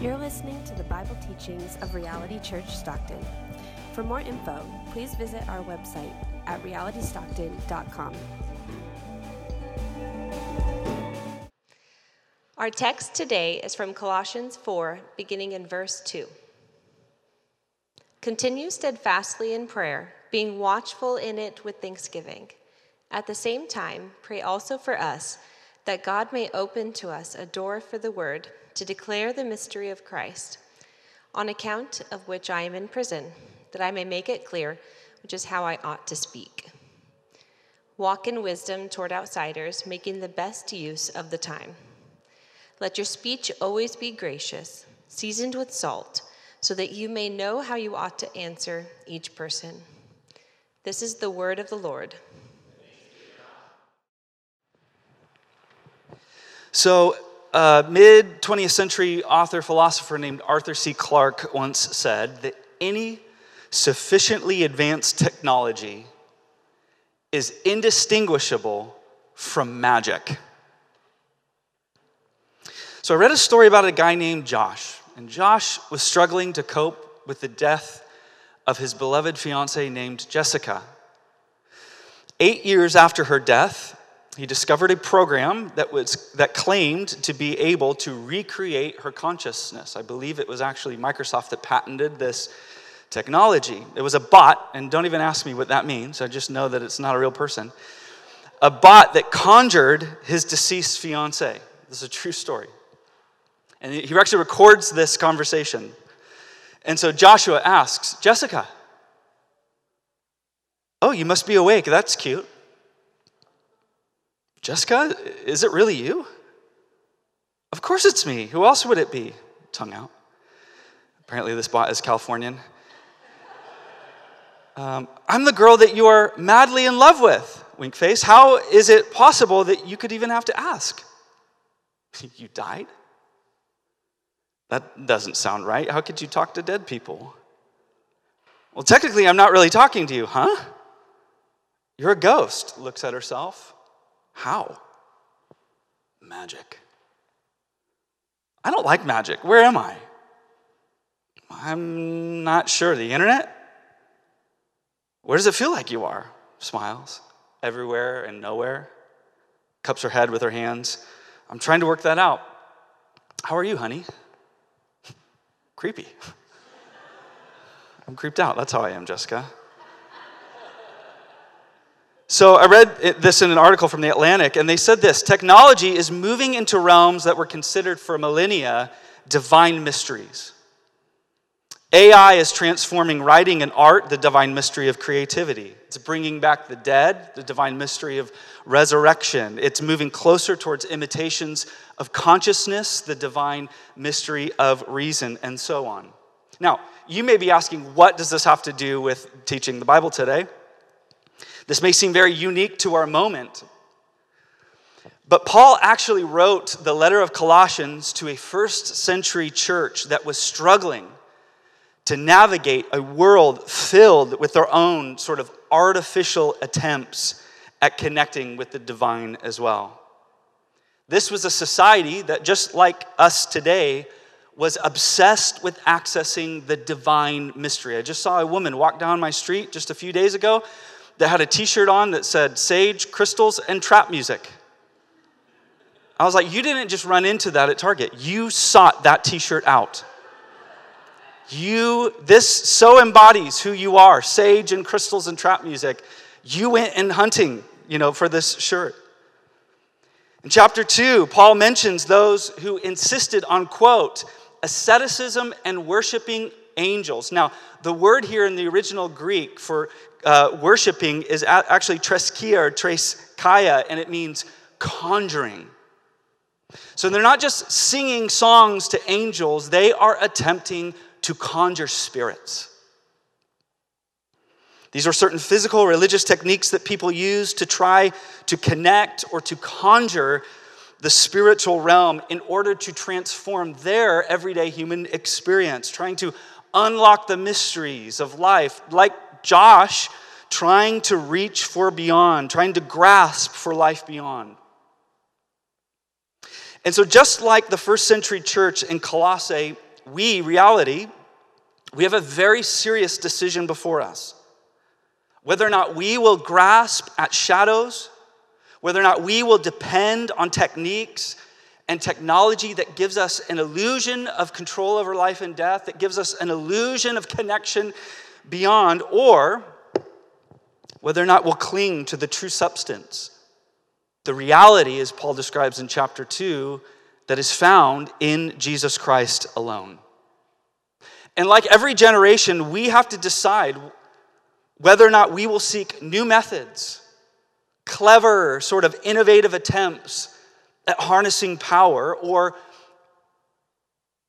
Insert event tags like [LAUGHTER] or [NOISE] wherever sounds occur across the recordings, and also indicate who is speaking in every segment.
Speaker 1: You're listening to the Bible teachings of Reality Church Stockton. For more info, please visit our website at realitystockton.com.
Speaker 2: Our text today is from Colossians 4, beginning in verse 2. Continue steadfastly in prayer, being watchful in it with thanksgiving. At the same time, pray also for us that God may open to us a door for the word to declare the mystery of Christ, on account of which I am in prison, that I may make it clear which is how I ought to speak. Walk in wisdom toward outsiders, making the best use of the time. Let your speech always be gracious, seasoned with salt, so that you may know how you ought to answer each person. This is the word of the Lord.
Speaker 3: So, a mid 20th century author philosopher named Arthur C. Clarke once said that any sufficiently advanced technology is indistinguishable from magic. So, I read a story about a guy named Josh, and Josh was struggling to cope with the death of his beloved fiancee named Jessica. Eight years after her death, he discovered a program that, was, that claimed to be able to recreate her consciousness. I believe it was actually Microsoft that patented this technology. It was a bot, and don't even ask me what that means, I just know that it's not a real person. A bot that conjured his deceased fiance. This is a true story. And he actually records this conversation. And so Joshua asks, Jessica, oh, you must be awake. That's cute. Jessica, is it really you? Of course it's me. Who else would it be? Tongue out. Apparently, this bot is Californian. Um, I'm the girl that you are madly in love with, wink face. How is it possible that you could even have to ask? [LAUGHS] you died? That doesn't sound right. How could you talk to dead people? Well, technically, I'm not really talking to you, huh? You're a ghost, looks at herself. How? Magic. I don't like magic. Where am I? I'm not sure. The internet? Where does it feel like you are? Smiles. Everywhere and nowhere. Cups her head with her hands. I'm trying to work that out. How are you, honey? [LAUGHS] Creepy. [LAUGHS] I'm creeped out. That's how I am, Jessica. So I read this in an article from The Atlantic, and they said this technology is moving into realms that were considered for millennia divine mysteries. AI is transforming writing and art, the divine mystery of creativity. It's bringing back the dead, the divine mystery of resurrection. It's moving closer towards imitations of consciousness, the divine mystery of reason, and so on. Now, you may be asking, what does this have to do with teaching the Bible today? This may seem very unique to our moment. But Paul actually wrote the letter of Colossians to a first century church that was struggling to navigate a world filled with their own sort of artificial attempts at connecting with the divine as well. This was a society that, just like us today, was obsessed with accessing the divine mystery. I just saw a woman walk down my street just a few days ago that had a t shirt on that said sage, crystals, and trap music. I was like, you didn't just run into that at Target, you sought that t shirt out. You, this so embodies who you are sage and crystals and trap music. You went in hunting, you know, for this shirt. In chapter 2, Paul mentions those who insisted on, quote, asceticism and worshiping angels. Now, the word here in the original Greek for uh, worshiping is actually treskia or treskaya, and it means conjuring. So they're not just singing songs to angels, they are attempting to conjure spirits. These are certain physical religious techniques that people use to try to connect or to conjure the spiritual realm in order to transform their everyday human experience, trying to unlock the mysteries of life, like Josh trying to reach for beyond, trying to grasp for life beyond. And so, just like the first century church in Colossae we, reality, we have a very serious decision before us. Whether or not we will grasp at shadows, whether or not we will depend on techniques and technology that gives us an illusion of control over life and death, that gives us an illusion of connection beyond, or whether or not we'll cling to the true substance. The reality, as Paul describes in chapter 2, that is found in Jesus Christ alone. And like every generation, we have to decide whether or not we will seek new methods, clever, sort of innovative attempts at harnessing power, or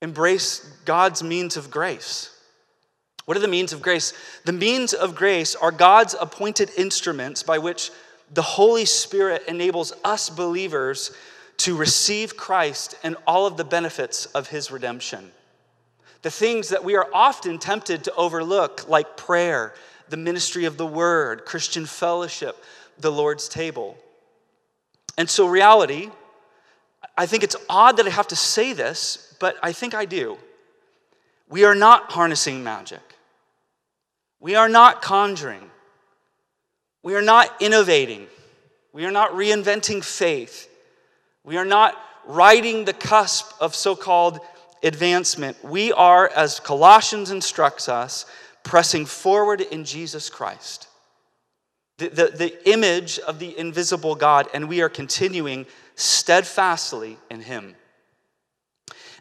Speaker 3: embrace God's means of grace. What are the means of grace? The means of grace are God's appointed instruments by which the Holy Spirit enables us believers to receive Christ and all of the benefits of his redemption. The things that we are often tempted to overlook, like prayer, the ministry of the word, Christian fellowship, the Lord's table. And so, reality, I think it's odd that I have to say this, but I think I do. We are not harnessing magic. We are not conjuring. We are not innovating. We are not reinventing faith. We are not riding the cusp of so called advancement. We are, as Colossians instructs us, pressing forward in Jesus Christ, the, the, the image of the invisible God, and we are continuing steadfastly in Him.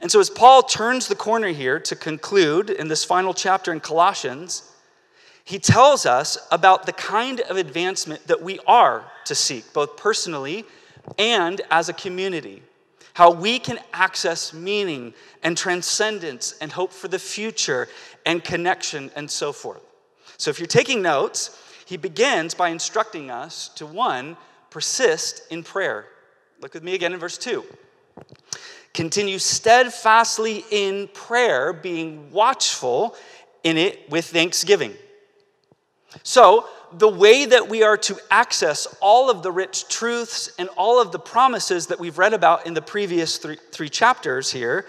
Speaker 3: And so, as Paul turns the corner here to conclude in this final chapter in Colossians, he tells us about the kind of advancement that we are to seek, both personally and as a community. How we can access meaning and transcendence and hope for the future and connection and so forth. So, if you're taking notes, he begins by instructing us to one, persist in prayer. Look with me again in verse 2. Continue steadfastly in prayer, being watchful in it with thanksgiving. So, the way that we are to access all of the rich truths and all of the promises that we've read about in the previous three, three chapters here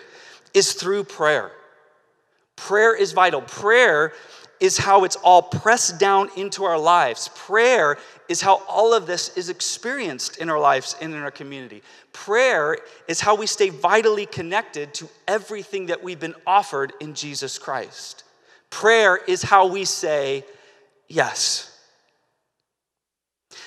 Speaker 3: is through prayer. Prayer is vital. Prayer is how it's all pressed down into our lives. Prayer is how all of this is experienced in our lives and in our community. Prayer is how we stay vitally connected to everything that we've been offered in Jesus Christ. Prayer is how we say, yes.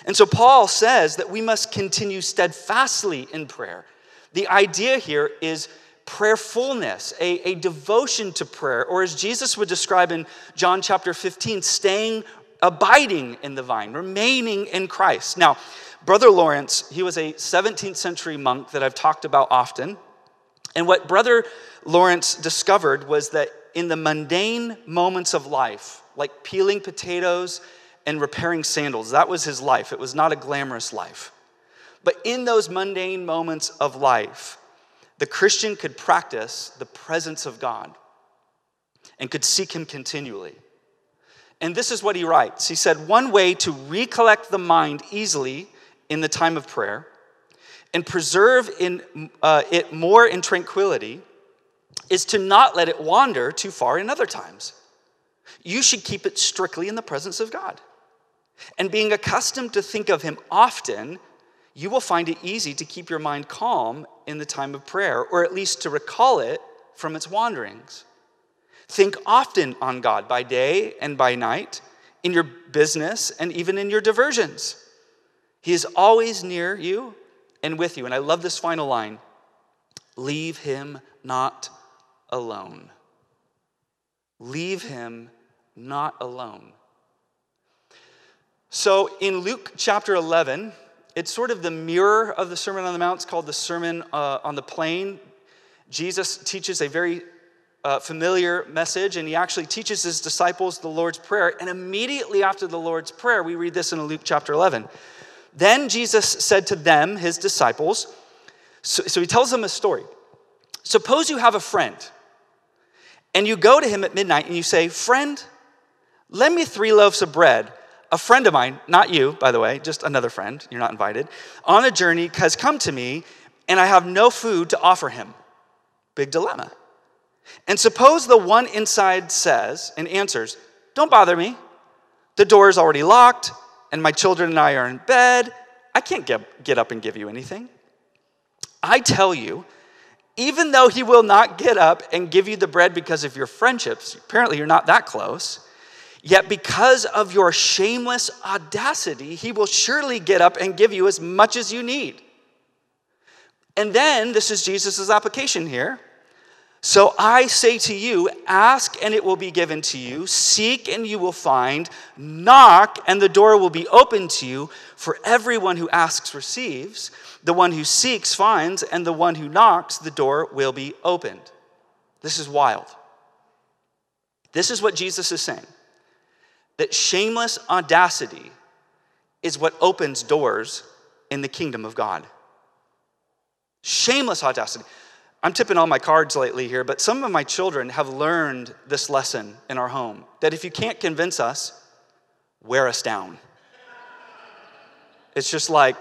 Speaker 3: And so Paul says that we must continue steadfastly in prayer. The idea here is prayerfulness, a, a devotion to prayer, or as Jesus would describe in John chapter 15, staying, abiding in the vine, remaining in Christ. Now, Brother Lawrence, he was a 17th century monk that I've talked about often. And what Brother Lawrence discovered was that in the mundane moments of life, like peeling potatoes and repairing sandals. That was his life. It was not a glamorous life. But in those mundane moments of life, the Christian could practice the presence of God and could seek Him continually. And this is what he writes He said, One way to recollect the mind easily in the time of prayer and preserve in, uh, it more in tranquility is to not let it wander too far in other times you should keep it strictly in the presence of God. And being accustomed to think of Him often, you will find it easy to keep your mind calm in the time of prayer, or at least to recall it from its wanderings. Think often on God by day and by night, in your business and even in your diversions. He is always near you and with you. And I love this final line leave him not alone. Leave him not alone. So in Luke chapter 11, it's sort of the mirror of the Sermon on the Mount. It's called the Sermon uh, on the Plain. Jesus teaches a very uh, familiar message, and he actually teaches his disciples the Lord's Prayer. And immediately after the Lord's Prayer, we read this in Luke chapter 11. Then Jesus said to them, his disciples, so, so he tells them a story. Suppose you have a friend, and you go to him at midnight and you say, Friend, Lend me three loaves of bread. A friend of mine, not you, by the way, just another friend, you're not invited, on a journey has come to me and I have no food to offer him. Big dilemma. And suppose the one inside says and answers, Don't bother me. The door is already locked, and my children and I are in bed. I can't get, get up and give you anything. I tell you, even though he will not get up and give you the bread because of your friendships, apparently you're not that close, yet because of your shameless audacity, he will surely get up and give you as much as you need. And then, this is Jesus' application here. So I say to you, ask and it will be given to you, seek and you will find, knock and the door will be opened to you. For everyone who asks receives, the one who seeks finds, and the one who knocks, the door will be opened. This is wild. This is what Jesus is saying that shameless audacity is what opens doors in the kingdom of God. Shameless audacity. I'm tipping all my cards lately here, but some of my children have learned this lesson in our home that if you can't convince us, wear us down. It's just like,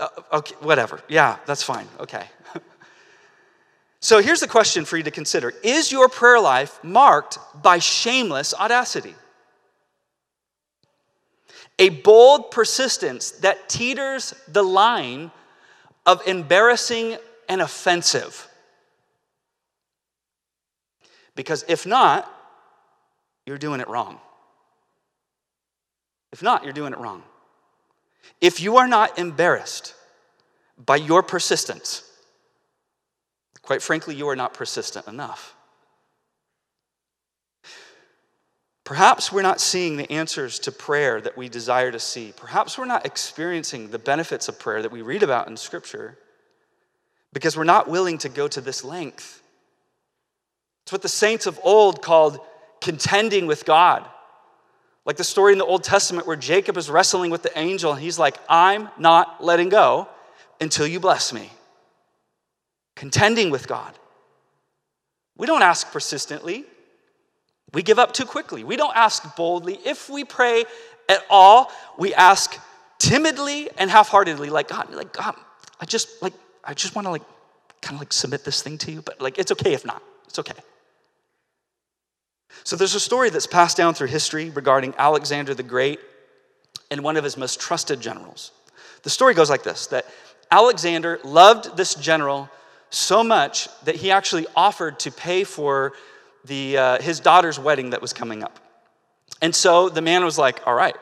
Speaker 3: uh, okay, whatever. Yeah, that's fine. Okay. [LAUGHS] so here's the question for you to consider Is your prayer life marked by shameless audacity? A bold persistence that teeters the line of embarrassing and offensive. Because if not, you're doing it wrong. If not, you're doing it wrong. If you are not embarrassed by your persistence, quite frankly, you are not persistent enough. Perhaps we're not seeing the answers to prayer that we desire to see. Perhaps we're not experiencing the benefits of prayer that we read about in Scripture because we're not willing to go to this length. It's what the saints of old called contending with God. Like the story in the Old Testament where Jacob is wrestling with the angel and he's like, I'm not letting go until you bless me. Contending with God. We don't ask persistently. We give up too quickly. We don't ask boldly. If we pray at all, we ask timidly and half-heartedly, like God, like God, I just like I just want to like kind of like submit this thing to you, but like it's okay if not. It's okay. So there's a story that's passed down through history regarding Alexander the Great and one of his most trusted generals. The story goes like this that Alexander loved this general so much that he actually offered to pay for the, uh, his daughter's wedding that was coming up. And so the man was like, all right.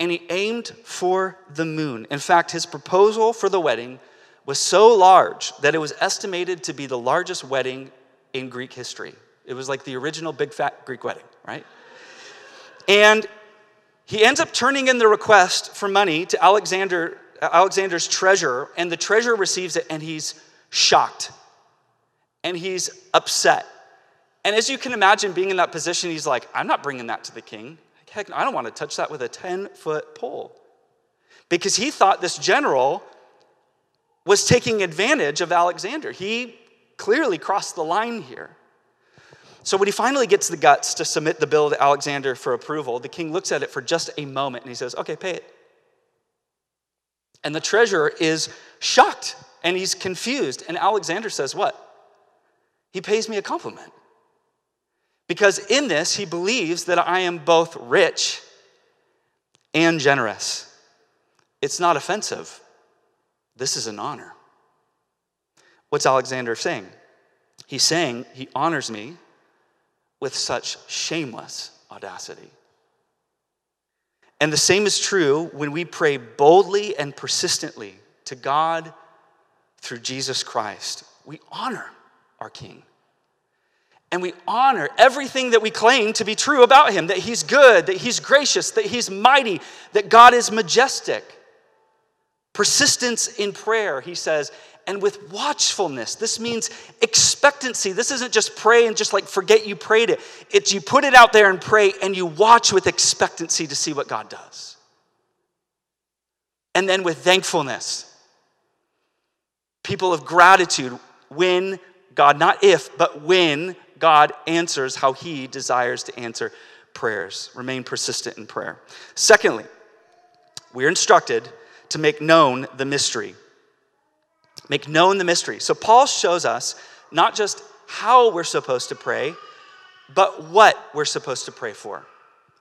Speaker 3: And he aimed for the moon. In fact, his proposal for the wedding was so large that it was estimated to be the largest wedding in Greek history. It was like the original big fat Greek wedding, right? And he ends up turning in the request for money to Alexander, Alexander's treasurer, and the treasurer receives it and he's shocked and he's upset. And as you can imagine, being in that position, he's like, I'm not bringing that to the king. Heck, I don't want to touch that with a 10 foot pole. Because he thought this general was taking advantage of Alexander. He clearly crossed the line here. So when he finally gets the guts to submit the bill to Alexander for approval, the king looks at it for just a moment and he says, Okay, pay it. And the treasurer is shocked and he's confused. And Alexander says, What? He pays me a compliment. Because in this, he believes that I am both rich and generous. It's not offensive. This is an honor. What's Alexander saying? He's saying he honors me with such shameless audacity. And the same is true when we pray boldly and persistently to God through Jesus Christ. We honor our King. And we honor everything that we claim to be true about him that he's good, that he's gracious, that he's mighty, that God is majestic. Persistence in prayer, he says, and with watchfulness. This means expectancy. This isn't just pray and just like forget you prayed it. It's you put it out there and pray and you watch with expectancy to see what God does. And then with thankfulness, people of gratitude when God, not if, but when God answers how he desires to answer prayers. Remain persistent in prayer. Secondly, we're instructed to make known the mystery. Make known the mystery. So Paul shows us not just how we're supposed to pray, but what we're supposed to pray for,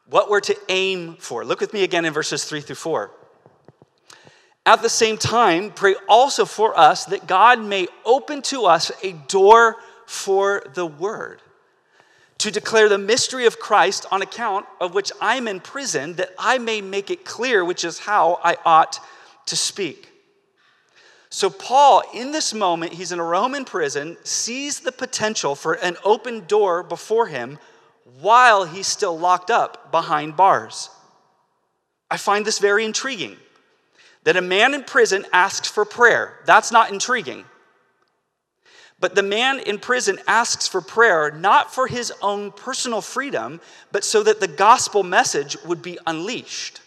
Speaker 3: what we're to aim for. Look with me again in verses 3 through 4. At the same time, pray also for us that God may open to us a door for the word, to declare the mystery of Christ on account of which I'm in prison, that I may make it clear which is how I ought to speak. So, Paul, in this moment, he's in a Roman prison, sees the potential for an open door before him while he's still locked up behind bars. I find this very intriguing that a man in prison asks for prayer. That's not intriguing. But the man in prison asks for prayer not for his own personal freedom, but so that the gospel message would be unleashed.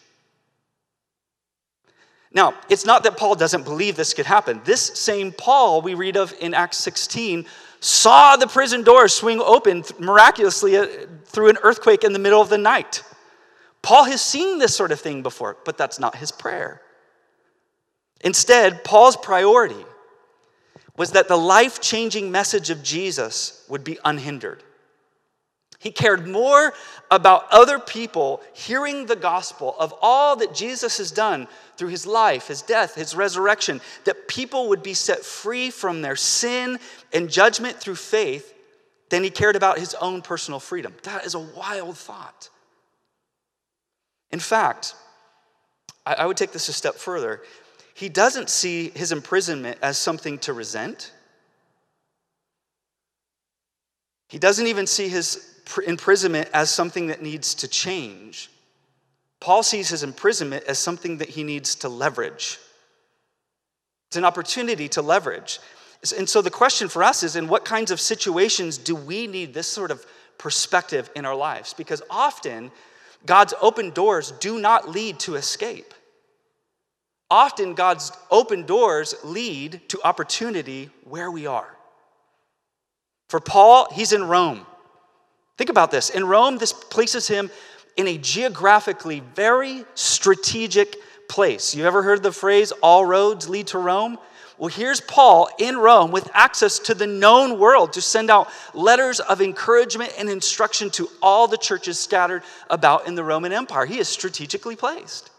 Speaker 3: Now, it's not that Paul doesn't believe this could happen. This same Paul we read of in Acts 16 saw the prison doors swing open miraculously uh, through an earthquake in the middle of the night. Paul has seen this sort of thing before, but that's not his prayer. Instead, Paul's priority was that the life changing message of Jesus would be unhindered. He cared more about other people hearing the gospel of all that Jesus has done through his life, his death, his resurrection, that people would be set free from their sin and judgment through faith than he cared about his own personal freedom. That is a wild thought. In fact, I would take this a step further. He doesn't see his imprisonment as something to resent. He doesn't even see his imprisonment as something that needs to change. Paul sees his imprisonment as something that he needs to leverage. It's an opportunity to leverage. And so the question for us is in what kinds of situations do we need this sort of perspective in our lives? Because often God's open doors do not lead to escape. Often God's open doors lead to opportunity where we are. For Paul, he's in Rome. Think about this. In Rome, this places him in a geographically very strategic place. You ever heard the phrase, all roads lead to Rome? Well, here's Paul in Rome with access to the known world to send out letters of encouragement and instruction to all the churches scattered about in the Roman Empire. He is strategically placed.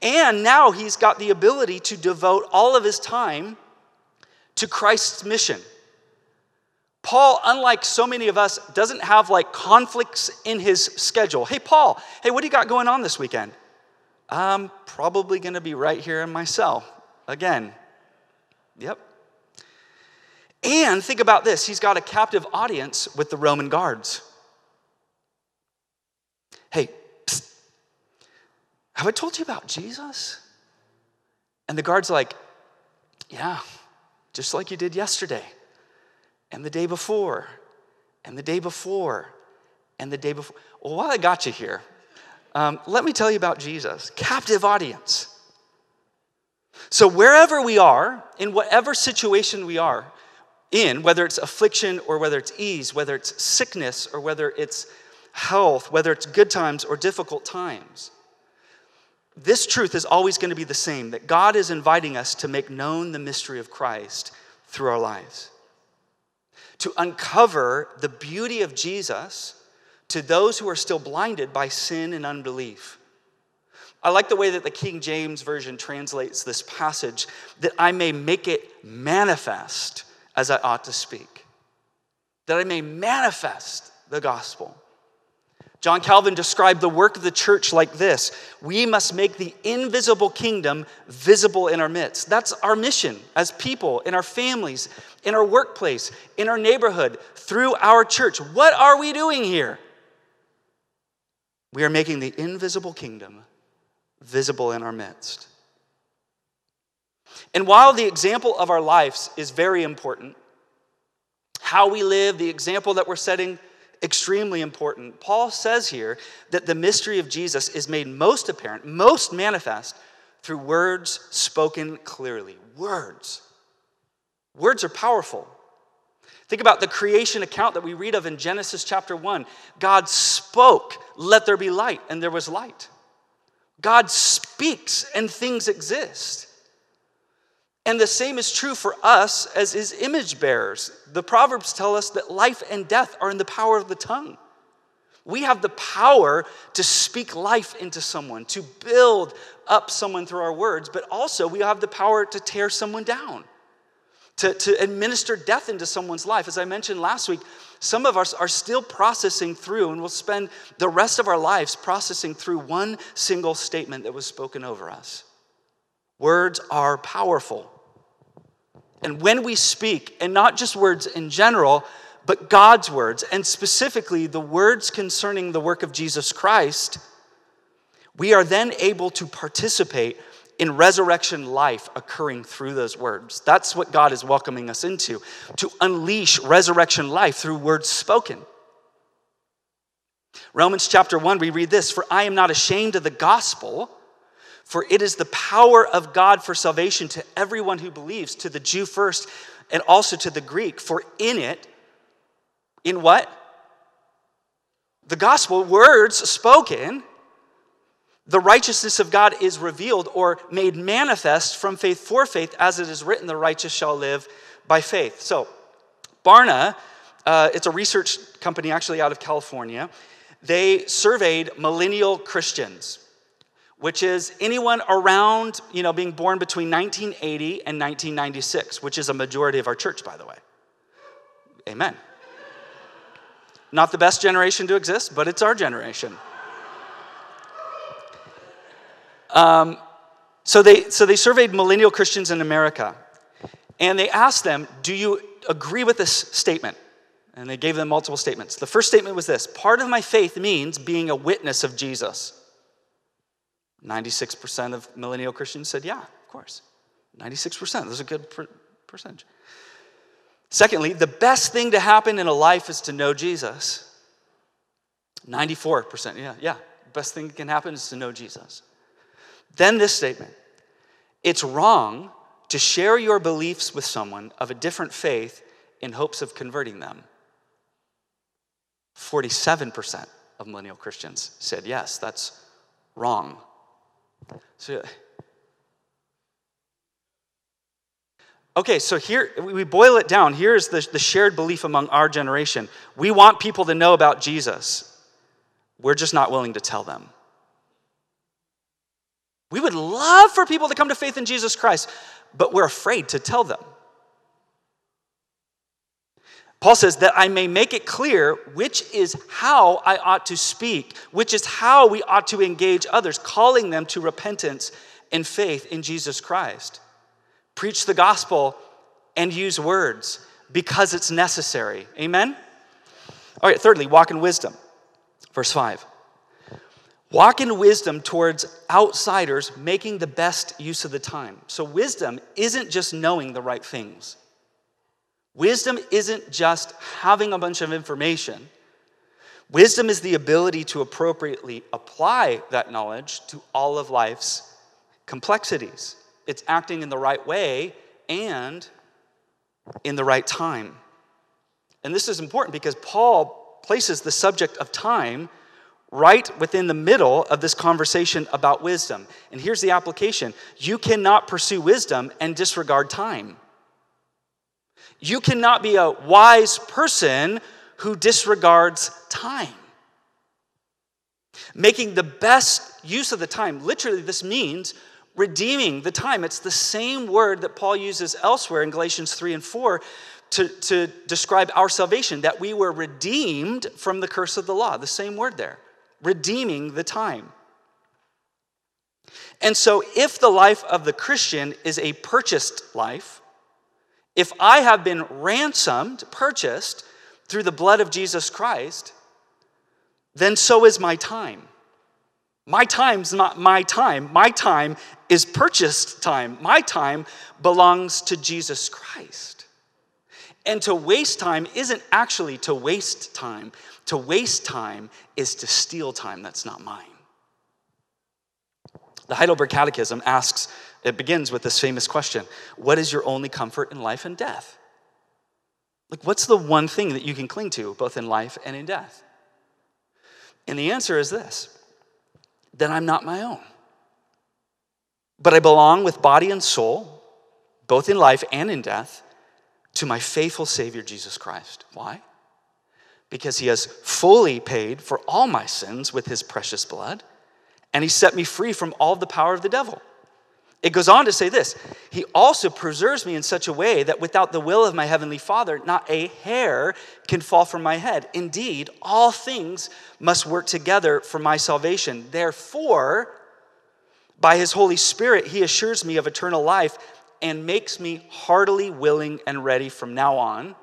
Speaker 3: And now he's got the ability to devote all of his time to Christ's mission. Paul, unlike so many of us, doesn't have like conflicts in his schedule. Hey, Paul, hey, what do you got going on this weekend? I'm probably going to be right here in my cell again. Yep. And think about this he's got a captive audience with the Roman guards. Hey, have I told you about Jesus? And the guard's like, Yeah, just like you did yesterday and the day before, and the day before, and the day before. Well, while I got you here, um, let me tell you about Jesus. Captive audience. So, wherever we are, in whatever situation we are in, whether it's affliction or whether it's ease, whether it's sickness or whether it's health, whether it's good times or difficult times, this truth is always going to be the same that God is inviting us to make known the mystery of Christ through our lives to uncover the beauty of Jesus to those who are still blinded by sin and unbelief. I like the way that the King James Version translates this passage that I may make it manifest as I ought to speak, that I may manifest the gospel. John Calvin described the work of the church like this We must make the invisible kingdom visible in our midst. That's our mission as people, in our families, in our workplace, in our neighborhood, through our church. What are we doing here? We are making the invisible kingdom visible in our midst. And while the example of our lives is very important, how we live, the example that we're setting extremely important. Paul says here that the mystery of Jesus is made most apparent, most manifest through words spoken clearly. Words. Words are powerful. Think about the creation account that we read of in Genesis chapter 1. God spoke, let there be light, and there was light. God speaks, and things exist. And the same is true for us as his image bearers. The Proverbs tell us that life and death are in the power of the tongue. We have the power to speak life into someone, to build up someone through our words, but also we have the power to tear someone down, to, to administer death into someone's life. As I mentioned last week, some of us are still processing through, and we'll spend the rest of our lives processing through one single statement that was spoken over us. Words are powerful. And when we speak, and not just words in general, but God's words, and specifically the words concerning the work of Jesus Christ, we are then able to participate in resurrection life occurring through those words. That's what God is welcoming us into, to unleash resurrection life through words spoken. Romans chapter 1, we read this For I am not ashamed of the gospel, for it is the power of God for salvation to everyone who believes, to the Jew first, and also to the Greek. For in it, in what? The gospel, words spoken, the righteousness of God is revealed or made manifest from faith for faith, as it is written, the righteous shall live by faith. So, Barna, uh, it's a research company actually out of California. They surveyed millennial Christians, which is anyone around, you know, being born between 1980 and 1996, which is a majority of our church, by the way. Amen. Not the best generation to exist, but it's our generation. Um, so, they, so they surveyed millennial Christians in America, and they asked them, Do you agree with this statement? And they gave them multiple statements. The first statement was this Part of my faith means being a witness of Jesus. 96% of millennial Christians said, Yeah, of course. 96%. That's a good percentage. Secondly, the best thing to happen in a life is to know Jesus. 94%, yeah, yeah. Best thing that can happen is to know Jesus. Then this statement it's wrong to share your beliefs with someone of a different faith in hopes of converting them. 47% of millennial Christians said yes, that's wrong. So, Okay, so here we boil it down. Here's the, the shared belief among our generation. We want people to know about Jesus. We're just not willing to tell them. We would love for people to come to faith in Jesus Christ, but we're afraid to tell them. Paul says that I may make it clear which is how I ought to speak, which is how we ought to engage others, calling them to repentance and faith in Jesus Christ preach the gospel, and use words because it's necessary. Amen? All right, thirdly, walk in wisdom. Verse 5. Walk in wisdom towards outsiders, making the best use of the time. So, wisdom isn't just knowing the right things. Wisdom isn't just having a bunch of information. Wisdom is the ability to appropriately apply that knowledge to all of life's complexities it's acting in the right way and in the right time. And this is important because Paul places the subject of time right within the middle of this conversation about wisdom. And here's the application you cannot pursue wisdom and disregard time. You cannot be a wise person who disregards time. Making the best use of the time, literally, this means redeeming the time. It's the same word that Paul uses elsewhere in Galatians 3 and 4 to, to describe our salvation, that we were redeemed from the curse of the law. The same word there, redeeming the time. And so, if the life of the Christian is a purchased life, if I have been ransomed, purchased through the blood of Jesus Christ, then so is my time. My time's not my time. My time is purchased time. My time belongs to Jesus Christ. And to waste time isn't actually to waste time. To waste time is to steal time that's not mine. The Heidelberg Catechism asks, it begins with this famous question What is your only comfort in life and death? Like, what's the one thing that you can cling to, both in life and in death? And the answer is this then I'm not my own. But I belong with body and soul, both in life and in death, to my faithful Savior, Jesus Christ. Why? Because he has fully paid for all my sins with his precious blood, and he set me free from all the power of the devil. It goes on to say this He also preserves me in such a way that without the will of my heavenly Father, not a hair can fall from my head. Indeed, all things must work together for my salvation. Therefore, by his Holy Spirit, he assures me of eternal life and makes me heartily willing and ready from now on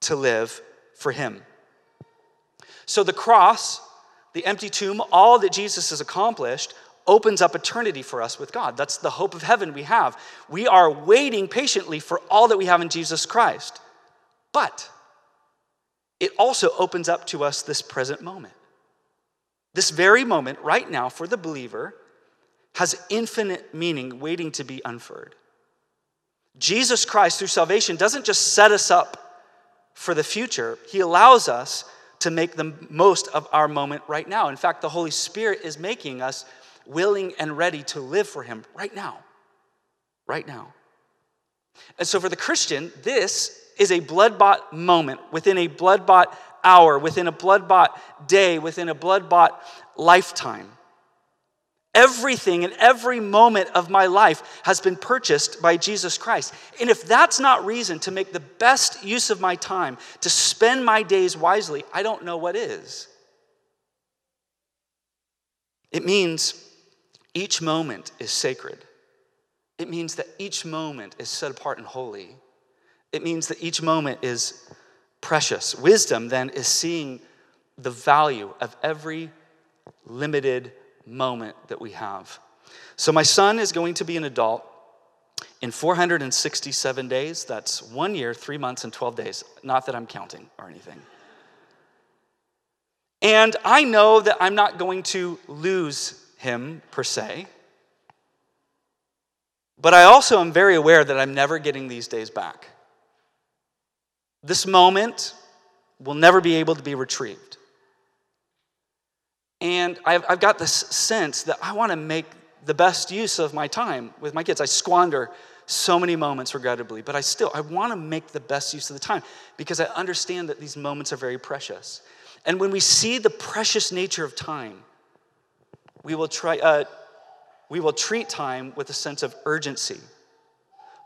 Speaker 3: to live for him. So the cross, the empty tomb, all that Jesus has accomplished opens up eternity for us with God. That's the hope of heaven we have. We are waiting patiently for all that we have in Jesus Christ. But it also opens up to us this present moment. This very moment, right now, for the believer, has infinite meaning waiting to be unfurled. Jesus Christ, through salvation, doesn't just set us up for the future, He allows us to make the most of our moment right now. In fact, the Holy Spirit is making us willing and ready to live for Him right now. Right now. And so for the Christian, this is a blood bought moment within a blood bought hour, within a blood bought day, within a blood bought lifetime. Everything and every moment of my life has been purchased by Jesus Christ. And if that's not reason to make the best use of my time, to spend my days wisely, I don't know what is. It means each moment is sacred. It means that each moment is set apart and holy. It means that each moment is precious. Wisdom, then, is seeing the value of every limited moment that we have. So, my son is going to be an adult in 467 days. That's one year, three months, and 12 days. Not that I'm counting or anything. And I know that I'm not going to lose him per se. But I also am very aware that I'm never getting these days back. This moment will never be able to be retrieved. And I've, I've got this sense that I want to make the best use of my time with my kids. I squander so many moments, regrettably, but I still I want to make the best use of the time because I understand that these moments are very precious. And when we see the precious nature of time, we will, try, uh, we will treat time with a sense of urgency.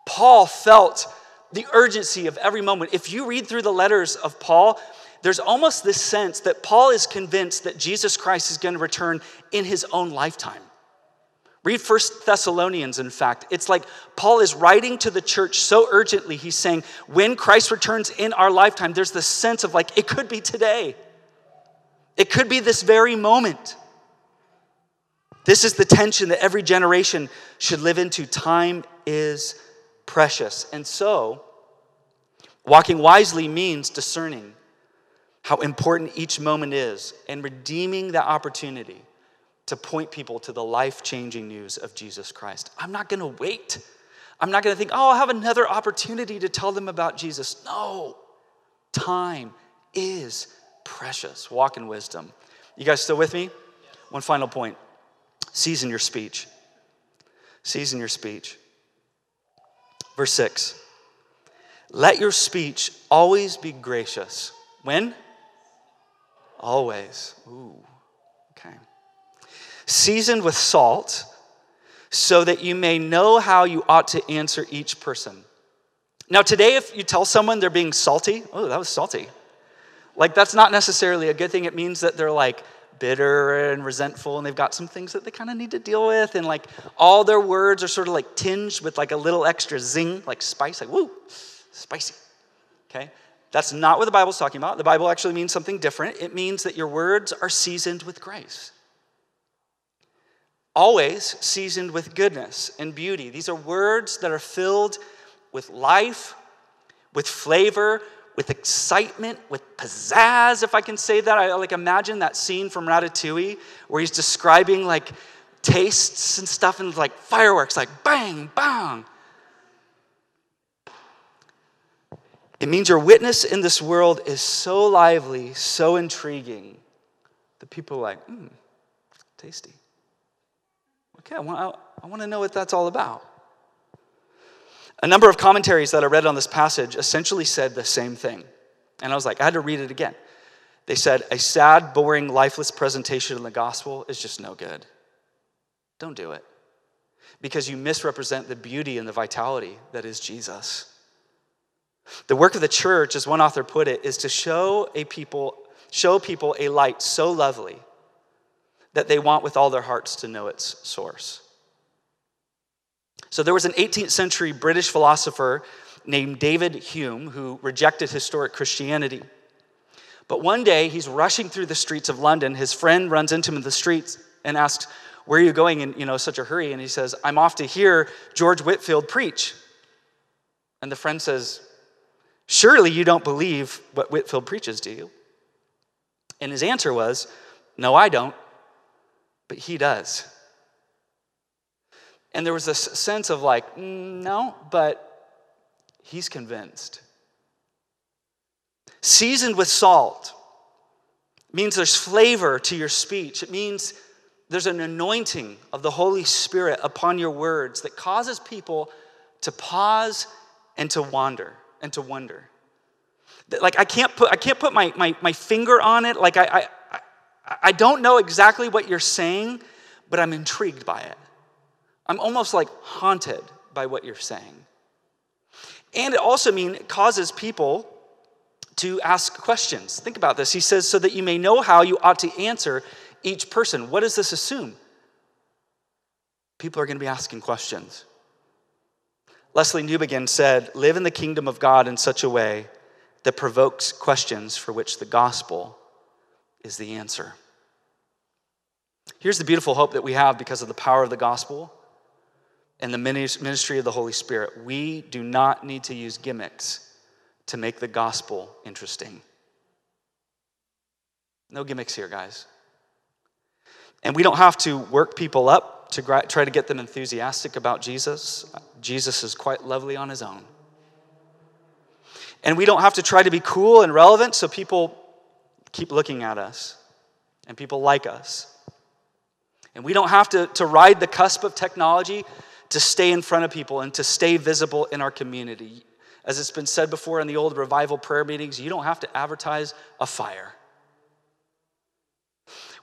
Speaker 3: Paul felt the urgency of every moment. If you read through the letters of Paul, there's almost this sense that Paul is convinced that Jesus Christ is going to return in his own lifetime. Read First Thessalonians, in fact. It's like Paul is writing to the church so urgently. He's saying, when Christ returns in our lifetime, there's this sense of like, it could be today. It could be this very moment. This is the tension that every generation should live into. Time is precious. And so, walking wisely means discerning how important each moment is and redeeming that opportunity to point people to the life changing news of Jesus Christ. I'm not going to wait. I'm not going to think, oh, I'll have another opportunity to tell them about Jesus. No, time is precious. Walk in wisdom. You guys still with me? One final point. Season your speech. Season your speech. Verse 6 Let your speech always be gracious. When? Always. Ooh, okay. Seasoned with salt, so that you may know how you ought to answer each person. Now, today, if you tell someone they're being salty, oh, that was salty. Like, that's not necessarily a good thing. It means that they're like bitter and resentful and they've got some things that they kind of need to deal with and like all their words are sort of like tinged with like a little extra zing like spice like woo spicy okay? That's not what the bible's talking about. The bible actually means something different. It means that your words are seasoned with grace. Always seasoned with goodness and beauty. These are words that are filled with life with flavor with excitement, with pizzazz, if I can say that. I like imagine that scene from Ratatouille where he's describing like tastes and stuff and like fireworks, like bang, bang. It means your witness in this world is so lively, so intriguing, that people are like, hmm, tasty. Okay, I want, I, I want to know what that's all about. A number of commentaries that I read on this passage essentially said the same thing. And I was like, I had to read it again. They said, a sad, boring, lifeless presentation of the gospel is just no good. Don't do it. Because you misrepresent the beauty and the vitality that is Jesus. The work of the church, as one author put it, is to show a people, show people a light so lovely that they want with all their hearts to know its source. So there was an 18th century British philosopher named David Hume who rejected historic Christianity. But one day he's rushing through the streets of London. His friend runs into him in the streets and asks, Where are you going in you know, such a hurry? And he says, I'm off to hear George Whitefield preach. And the friend says, Surely you don't believe what Whitefield preaches, do you? And his answer was, No, I don't, but he does. And there was this sense of like, no, but he's convinced. Seasoned with salt means there's flavor to your speech. It means there's an anointing of the Holy Spirit upon your words that causes people to pause and to wander and to wonder. Like I can't put I can't put my, my, my finger on it. Like I, I I don't know exactly what you're saying, but I'm intrigued by it. I'm almost like haunted by what you're saying. And it also means it causes people to ask questions. Think about this. He says, so that you may know how you ought to answer each person. What does this assume? People are going to be asking questions. Lesslie Newbigin said, Live in the kingdom of God in such a way that provokes questions for which the gospel is the answer. Here's the beautiful hope that we have because of the power of the gospel and the ministry of the Holy Spirit. We do not need to use gimmicks to make the gospel interesting. No gimmicks here, guys. And we don't have to work people up to try to get them enthusiastic about Jesus. Jesus is quite lovely on his own. And we don't have to try to be cool and relevant so people keep looking at us and people like us. And we don't have to, to ride the cusp of technology to stay in front of people and to stay visible in our community. As it's been said before in the old revival prayer meetings, you don't have to advertise a fire.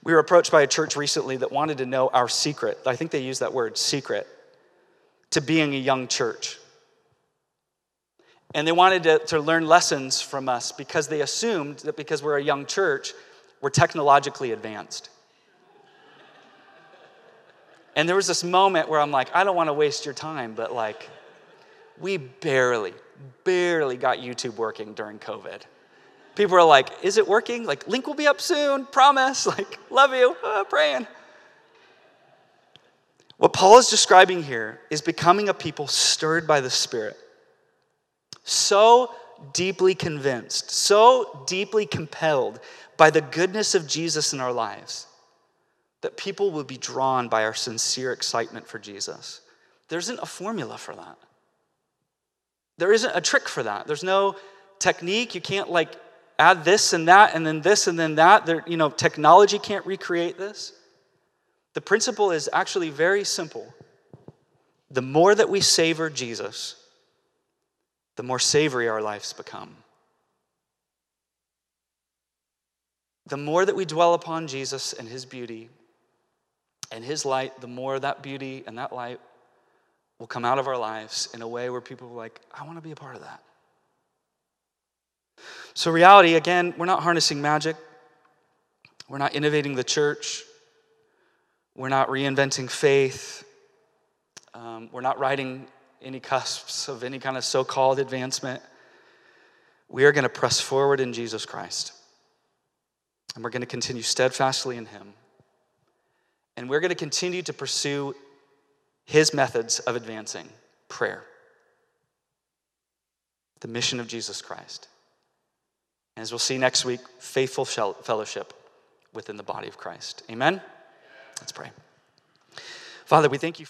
Speaker 3: We were approached by a church recently that wanted to know our secret. I think they used that word, secret, to being a young church. And they wanted to, to learn lessons from us because they assumed that because we're a young church, we're technologically advanced. And there was this moment where I'm like, I don't want to waste your time, but like, we barely, barely got YouTube working during COVID. People are like, is it working? Like, link will be up soon, promise. [LAUGHS] Like, love you, [LAUGHS] uh, praying. What Paul is describing here is becoming a people stirred by the Spirit, so deeply convinced, so deeply compelled by the goodness of Jesus in our lives that people will be drawn by our sincere excitement for Jesus. There isn't a formula for that. There isn't a trick for that. There's no technique. You can't like add this and that and then this and then that. There, you know, technology can't recreate this. The principle is actually very simple. The more that we savor Jesus, the more savory our lives become. The more that we dwell upon Jesus and his beauty, and His light, the more that beauty and that light will come out of our lives in a way where people are like, I want to be a part of that. So, reality, again, we're not harnessing magic, we're not innovating the church, we're not reinventing faith, um, we're not riding any cusps of any kind of so called advancement. We are going to press forward in Jesus Christ. And we're going to continue steadfastly in Him. And we're going to continue to pursue his methods of advancing prayer, the mission of Jesus Christ. And as we'll see next week, faithful fellowship within the body of Christ. Amen? Let's pray. Father, we thank you.